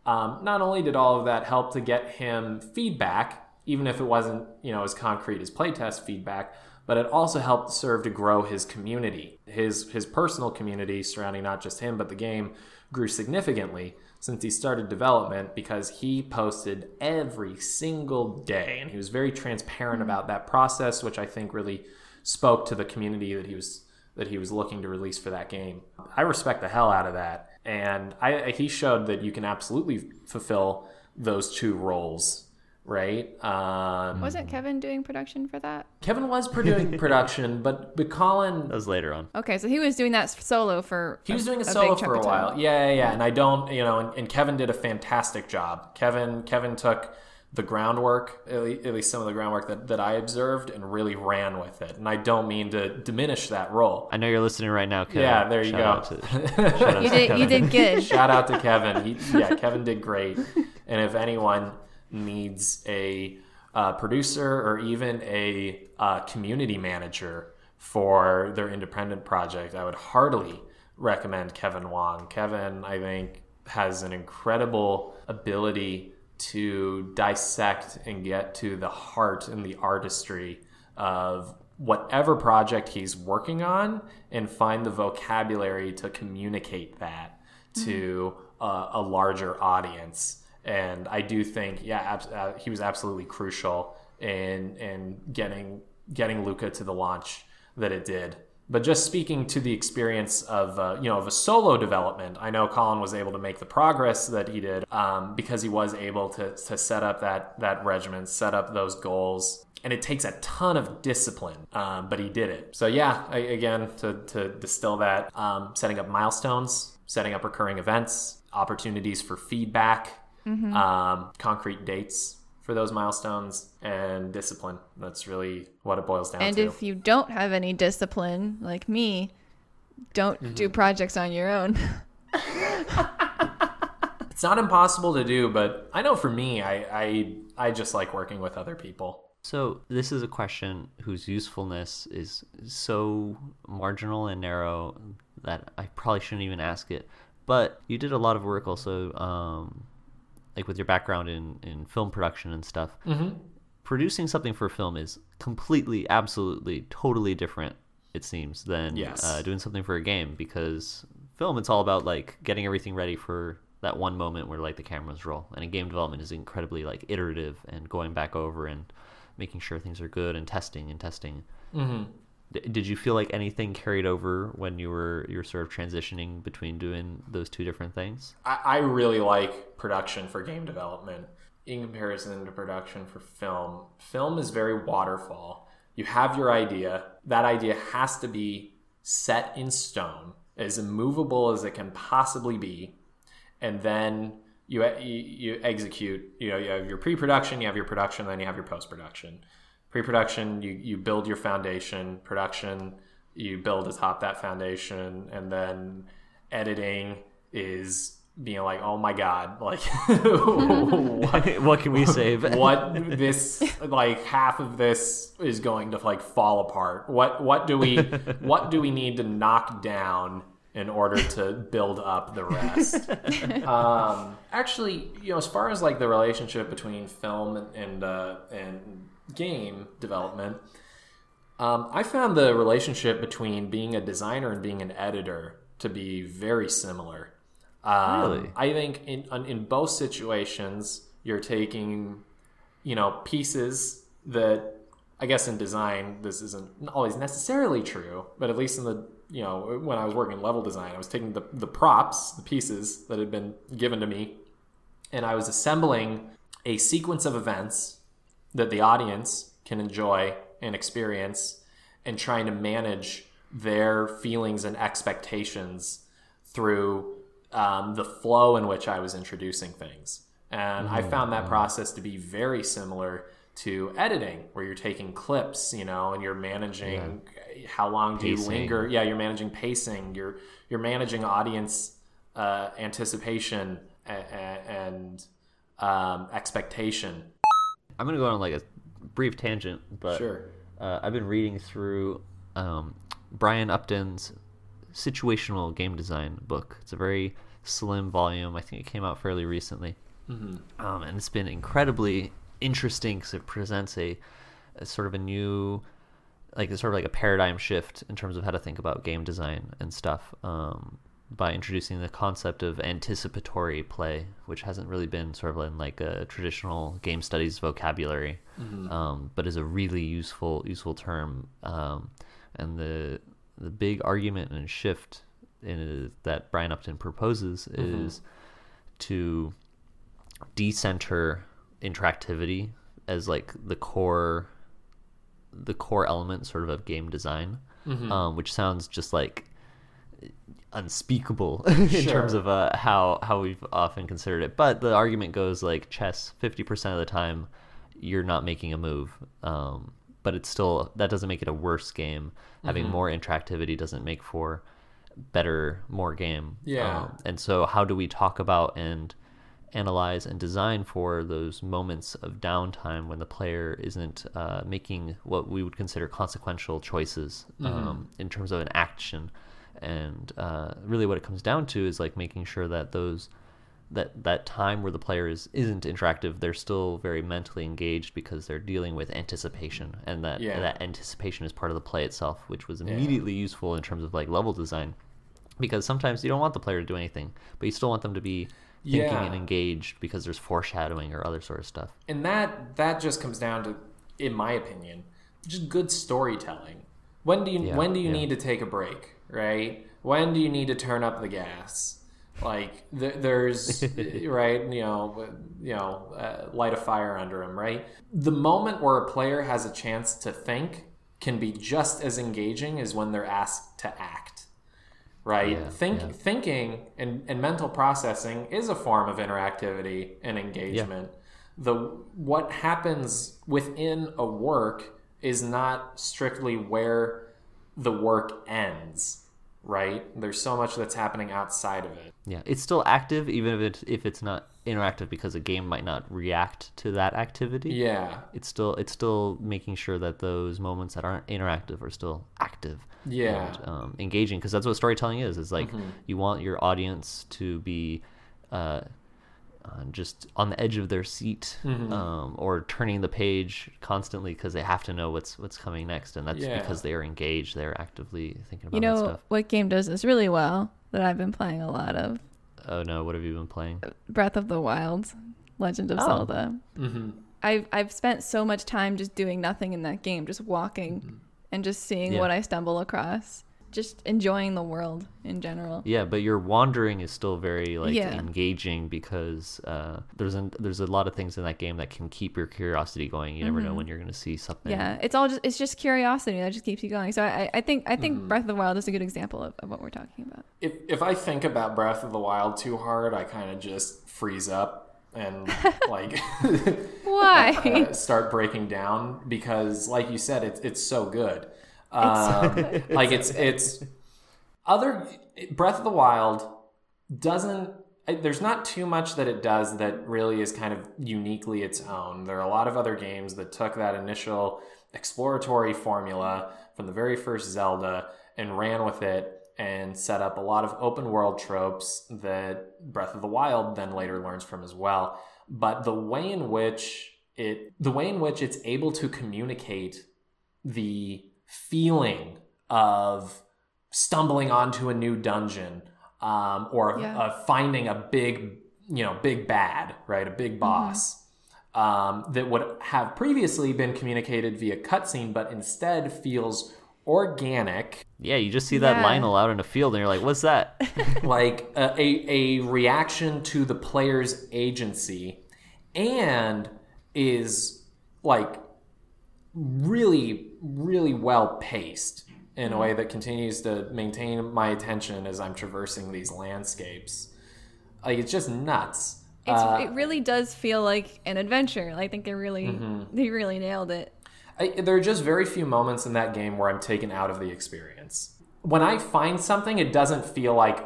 Um, not only did all of that help to get him feedback even if it wasn't you know as concrete as playtest feedback but it also helped serve to grow his community. His his personal community surrounding not just him but the game grew significantly since he started development because he posted every single day. And he was very transparent about that process which i think really spoke to the community that he was that he was looking to release for that game i respect the hell out of that and I, he showed that you can absolutely fulfill those two roles right um, Wasn't Kevin doing production for that? kevin was doing production but but colin That was later on. Okay, so he was doing that solo for He was doing a big solo for a while. Yeah, yeah, yeah. And I don't, you know, and, and Kevin did a fantastic job. Kevin, Kevin took the groundwork, at least some of the groundwork that, that I observed, and really ran with it. And I don't mean to diminish that role. I know you're listening right now, Kevin. Yeah, there you Shout go. out to- shout out You to did you did good. Shout out to Kevin. He, yeah, Kevin did great. And if anyone needs a a producer or even a uh, community manager for their independent project, I would heartily recommend Kevin Wong. Kevin, I think, has an incredible ability to dissect and get to the heart and the artistry of whatever project he's working on and find the vocabulary to communicate that to uh, a larger audience. And I do think, yeah, uh, he was absolutely crucial in in getting getting Lucah to the launch that it did. But just speaking to the experience of uh, you know of a solo development, I know Colin was able to make the progress that he did um, because he was able to to set up that that regimen, set up those goals, and it takes a ton of discipline, um, but he did it. So yeah, I, again to to distill that, um, setting up milestones, setting up recurring events, opportunities for feedback, um, concrete dates for those milestones, and discipline. That's really what it boils down And to. And if you don't have any discipline, like me, don't do projects on your own. It's not impossible to do, but I know for me, I I, I just like working with other people. So this is a question whose usefulness is so marginal and narrow that I probably shouldn't even ask it. But you did a lot of work also, um, like with your background in, in film production and stuff. Mm-hmm. Producing something for film is completely, absolutely, totally different. It seems than Yes. uh, doing something for a game because film it's all about like getting everything ready for that one moment where like the cameras roll and in game development is incredibly like iterative and going back over and making sure things are good and testing and testing Mm-hmm. Did you feel like anything carried over when you were you were sort of transitioning between doing those two different things I, I really like production for game development in comparison to production for film. Film is very waterfall. You have your idea. That idea has to be set in stone, as immovable as it can possibly be, and then you you, you execute. You know, you have your pre-production, you have your production, then you have your post-production. Pre-production, you you build your foundation. Production, you build atop that foundation, and then editing is being like, oh my god, like what, what can we save what this like half of this is going to like fall apart. What what do we what do we need to knock down in order to build up the rest? um, actually, you know, as far as like the relationship between film and and, uh, and game development. Um, I found the relationship between being a designer and being an editor to be very similar. Um, Really? I think in in both situations, you're taking, you know, pieces that I guess in design this isn't always necessarily true, but at least in the you know when I was working level design, I was taking the the props, the pieces that had been given to me, and I was assembling a sequence of events that the audience can enjoy and experience and trying to manage their feelings and expectations through um, the flow in which I was introducing things. And I found that process to be very similar to editing, where you're taking clips, you know, and you're managing how long do you linger. Yeah, you're managing pacing. You're you're managing audience uh, anticipation and, and um, expectation. I'm gonna go on like a brief tangent but Sure. uh, i've been reading through um, brian upton's situational game design book. It's a very slim volume. I think it came out fairly recently. Um, and it's been incredibly interesting because it presents a, a sort of a new like sort of like a paradigm shift in terms of how to think about game design and stuff. Um, by introducing the concept of anticipatory play which hasn't really been sort of in like a traditional game studies vocabulary um, but is a really useful useful term um, and the the big argument and shift in that Brian Upton proposes is to decenter interactivity as like the core the core element sort of of game design um, which sounds just like unspeakable in terms of uh, how how we've often considered it. But the argument goes like chess 50% of the time you're not making a move um, but it's still that doesn't make it a worse game. Having more interactivity doesn't make for better more game. Yeah. um, and so how do we talk about and analyze and design for those moments of downtime when the player isn't uh, making what we would consider consequential choices um, in terms of an action. And uh, really, what it comes down to is like making sure that those that that time where the player is isn't interactive, they're still very mentally engaged because they're dealing with anticipation, and that Yeah. that anticipation is part of the play itself, which was immediately useful in terms of like level design, because sometimes you don't want the player to do anything, but you still want them to be thinking Yeah. and engaged because there's foreshadowing or other sort of stuff. and that that just comes down to in my opinion just good storytelling when do you Yeah, when do you yeah. need to take a break right? When do you need to turn up the gas? Like th- there's right you know you know uh, light a fire under him right? The moment where a player has a chance to think can be just as engaging as when they're asked to act right? Yeah, think yeah. thinking and, and mental processing is a form of interactivity and engagement. The what happens within a work is not strictly where the work ends right there's so much that's happening outside of it Yeah, it's still active even if it if it's not interactive because a game might not react to that activity. yeah it's still it's still making sure that those moments that aren't interactive are still active Yeah. and um, engaging because that's what storytelling is is like Mm-hmm. you want your audience to be uh, uh, just on the edge of their seat Mm-hmm. um, or turning the page constantly because they have to know what's what's coming next and that's Yeah. because they are engaged they're actively thinking about You that know stuff what game does this really well that I've been playing a lot of? oh no what have you been playing Breath of the Wild, Legend of Oh. Zelda. mm-hmm. I've I've spent so much time just doing nothing in that game, just walking and just seeing Yeah. what I stumble across, just enjoying the world in general. Yeah, but your wandering is still very like Yeah. engaging because uh, there's an, there's a lot of things in that game that can keep your curiosity going. You never know when you're going to see something. Mm-hmm. Yeah, it's all just it's just curiosity that just keeps you going. So I, I think I Mm-hmm. think Breath of the Wild is a good example of, of what we're talking about. if if i think about breath of the wild too hard i kind of just freeze up and like Why? uh, start breaking down because like you said it's it's so good um, like it's it's other breath of the wild doesn't there's not too much that it does that really is kind of uniquely its own. There are a lot of other games that took that initial exploratory formula from the very first zelda and ran with it and set up a lot of open world tropes that breath of the wild then later learns from as well. But the way in which it the way in which it's able to communicate the feeling of stumbling onto a new dungeon um, or Yeah. uh, finding a big you know big bad right a big boss um, that would have previously been communicated via cutscene but instead feels organic Yeah, you just see that Yeah. Lynel out in a field and you're like, what's that? like a, a, a reaction to the player's agency and is like really really well paced in a way that continues to maintain my attention as i'm traversing these landscapes like it's just nuts It's, Uh, it really does feel like an adventure. I think they really Mm-hmm. they really nailed it. I, there are just very few moments in that game where I'm taken out of the experience. When I find something, it doesn't feel like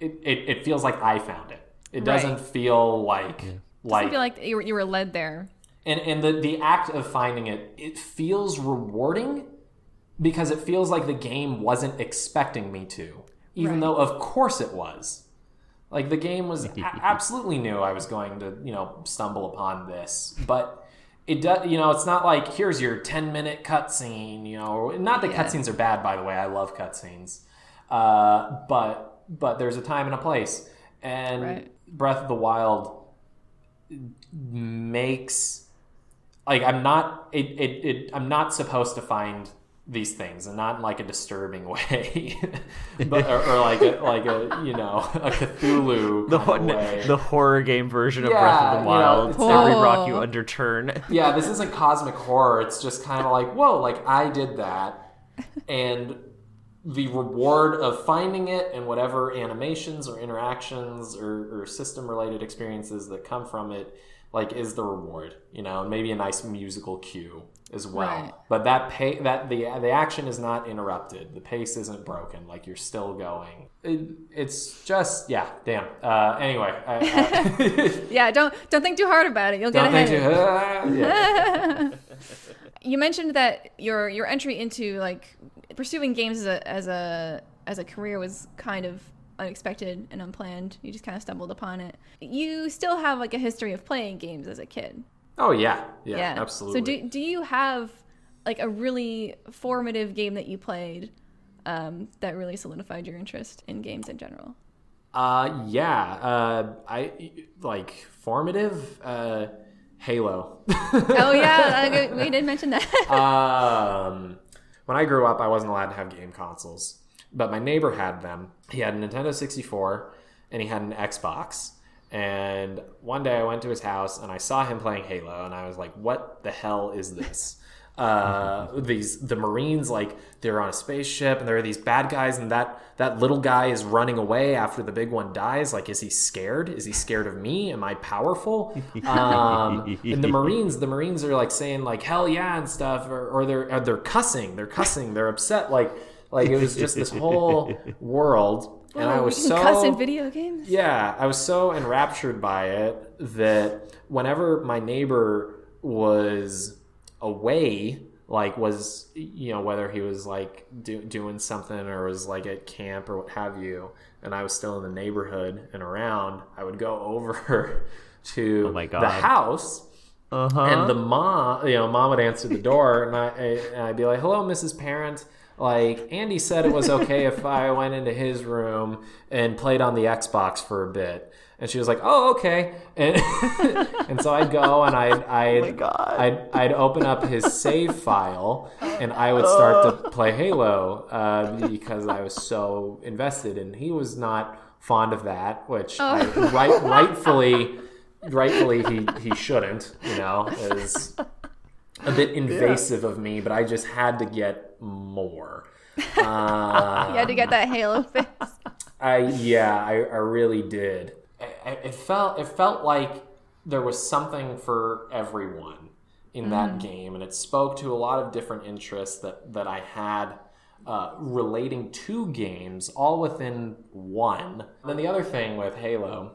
it. It, it feels like I found it. It doesn't Right. feel like I like feel like you were, you were led there. And and the the act of finding it. It feels rewarding because it feels like the game wasn't expecting me to, even Right. though of course it was. Like the game was a- absolutely knew I was going to, you know, stumble upon this, but it does. You know, it's not like here's your ten minute cutscene. You know, not that Yeah. cutscenes are bad, by the way. I love cutscenes, uh, but but there's a time and a place, and Right. Breath of the Wild makes like I'm not it, it, it I'm not supposed to find these things and not in like a disturbing way but or, or like a like a you know a Cthulhu the, kind ho- way. the horror game version of Yeah, Breath of the you know, Wild. it's Every rock oh. you Oh. underturn. yeah this isn't cosmic horror it's just kind of like whoa like I did that and the reward of finding it and whatever animations or interactions or, or system related experiences that come from it like is the reward you know and maybe a nice musical cue as well. Right. But that pay that the the action is not interrupted. The pace isn't broken. Like you're still going. It, it's just yeah, damn. Uh, anyway, I, I, Yeah, don't don't think too hard about it. You'll get don't ahead. think too. Uh, yeah. you mentioned that your your entry into like pursuing games as a as a as a career was kind of unexpected and unplanned. You just kind of stumbled upon it. You still have like a history of playing games as a kid. Oh yeah, yeah, absolutely. So do do you have like a really formative game that you played um, that really solidified your interest in games in general? Uh, yeah. Uh, I like formative. Uh, Halo. Oh yeah, we did mention that. um, when I grew up, I wasn't allowed to have game consoles, but my neighbor had them. He had a Nintendo 64 and he had an Xbox. And one day I went to his house and I saw him playing Halo, and I was like, "What the hell is this?" uh, these the Marines like they're on a spaceship and there are these bad guys and that that little guy is running away after the big one dies. Like, is he scared? Is he scared of me? Am I powerful? Um, and the Marines, the Marines are like saying like hell yeah and stuff, or, or they're or they're cussing, they're cussing, they're upset. Like like it was just this whole world. And I was you so cuss in video games. yeah, I was so enraptured by it that whenever my neighbor was away, like was you know whether he was like do, doing something or was like at camp or what have you, and I was still in the neighborhood and around, I would go over to Oh my God. the house. Uh-huh. And the mom, you know, mom would answer the door, and I, I, and I'd be like, "Hello, Mrs. Parent." Like Andy said, it was okay if I went into his room and played on the Xbox for a bit, and she was like, "Oh, okay." And, and so I'd go and I'd I'd, God. I'd I'd open up his save file, and I would start to play Halo uh, because I was so invested, and he was not fond of that, which I right rightfully rightfully he he shouldn't you know is a bit invasive of me but i just had to get more. Uh, You had to get that Halo fix. i yeah i, I really did. I, it felt it felt like there was something for everyone in that game and it spoke to a lot of different interests that that i had uh, relating to games all within one. And then the other thing with halo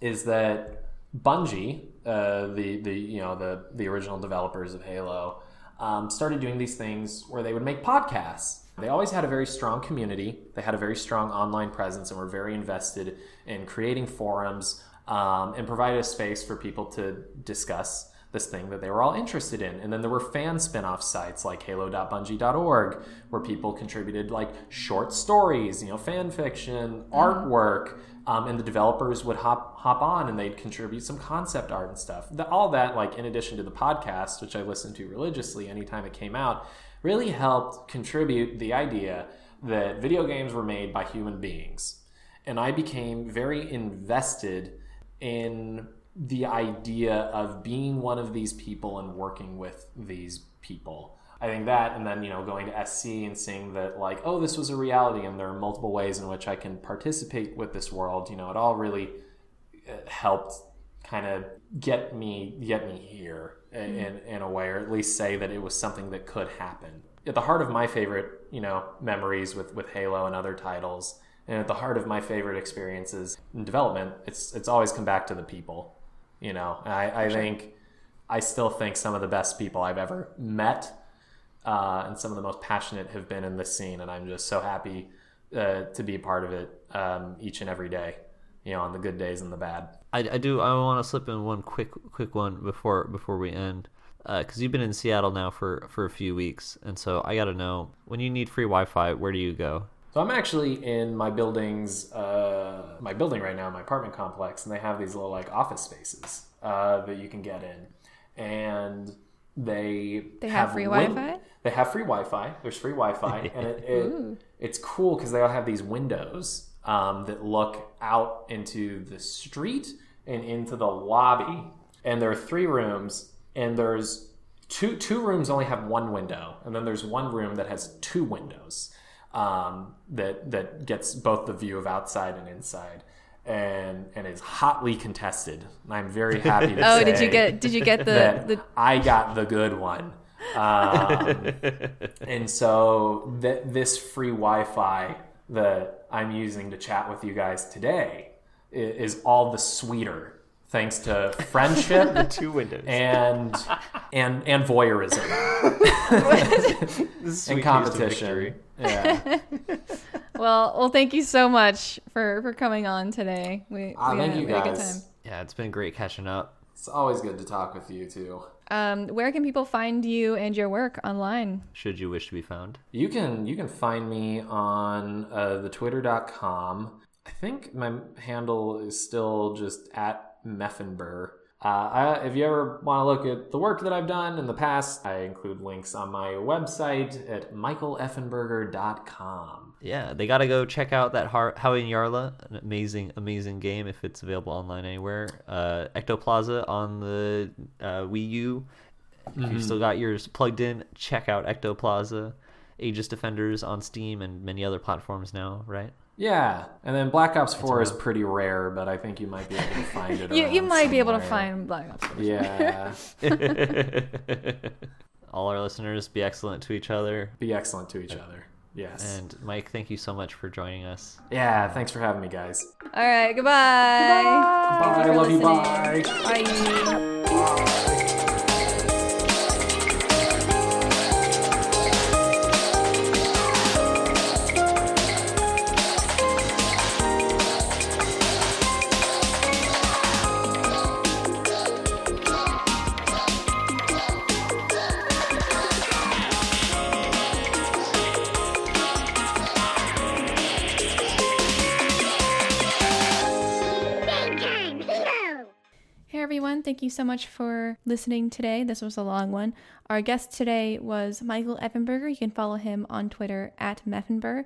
is that Bungie, uh, the the you know the the original developers of Halo, um, started doing these things where they would make podcasts. They always had a very strong community. They had a very strong online presence and were very invested in creating forums um, and provided a space for people to discuss this thing that they were all interested in. And then there were fan spin-off sites like halo.bungie.org where people contributed like short stories, you know, fan fiction, artwork, um, and the developers would hop hop on and they'd contribute some concept art and stuff. The, all that, like in addition to the podcast, which I listened to religiously anytime it came out, really helped contribute the idea that video games were made by human beings. And I became very invested in the idea of being one of these people and working with these people. I think that, and then, you know, going to SC and seeing that, like, oh, this was a reality and there are multiple ways in which I can participate with this world, you know, it all really uh, helped kind of get me get me here in, in, in a way or at least say that it was something that could happen. At the heart of my favorite you know memories with with halo and other titles and at the heart of my favorite experiences in development it's it's always come back to the people you know. And i i think i still think some of the best people i've ever met uh, and some of the most passionate have been in this scene and i'm just so happy uh, to be a part of it um, each and every day you know on the good days and the bad I, I do. I want to slip in one quick quick one before before we end, because you've been in Seattle now for for a few weeks, and so I got to know when you need free Wi-Fi, where do you go? So I'm actually in my building's uh, my building right now, my apartment complex, and they have these little like office spaces uh, that you can get in, and they They have free win- Wi-Fi? They have free Wi-Fi. There's free Wi-Fi, and it, it it's cool because they all have these windows um, that look out into the street and into the lobby, and there are three rooms, and there's two two rooms only have one window, and then there's one room that has two windows um, that that gets both the view of outside and inside, and and is hotly contested. I'm very happy to Oh, did you get did you get the the I got the good one. Um, and so th- this free Wi-Fi that I'm using to chat with you guys today i- is all the sweeter thanks to friendship Two windows. and and and voyeurism and competition. Yeah. Well, well, thank you so much for for coming on today. We, Ah, we thank had, you we had a good time. yeah, it's been great catching up. It's always good to talk with you too. Um, where can people find you and your work online? Should you wish to be found. You can you can find me on uh, the twitter.com. I think my handle is still just at Meffenber. Uh, I, if you ever want to look at the work that I've done in the past, I include links on my website at michaeleffenberger.com. Yeah, they got to go check out that Har- Howie and Yarla, an amazing, amazing game if it's available online anywhere. Uh, Ectoplaza on the uh, Wii U. If you've still got yours plugged in, check out Ectoplaza. Aegis Defenders on Steam and many other platforms now, right? Yeah, and then Black Ops 4 is pretty rare, but I think you might be able to find it. You, you around might be able to find Black Ops. 4. Yeah, All our listeners, be excellent to each other. be excellent to each other. Yes. And Mike, thank you so much for joining us. yeah, thanks for having me, guys. All right, goodbye. Thank Bye. for Love you. listening. Bye. Bye. Thank you so much for listening today. This was a long one. Our guest today was Michael Effenberger. You can follow him on Twitter at Meffenber.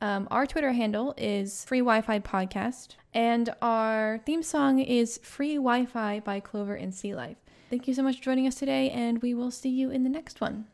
Um, our Twitter handle is Free Wi-Fi Podcast, and our theme song is Free Wi-Fi by Clover and Sea Life. Thank you so much for joining us today, and we will see you in the next one.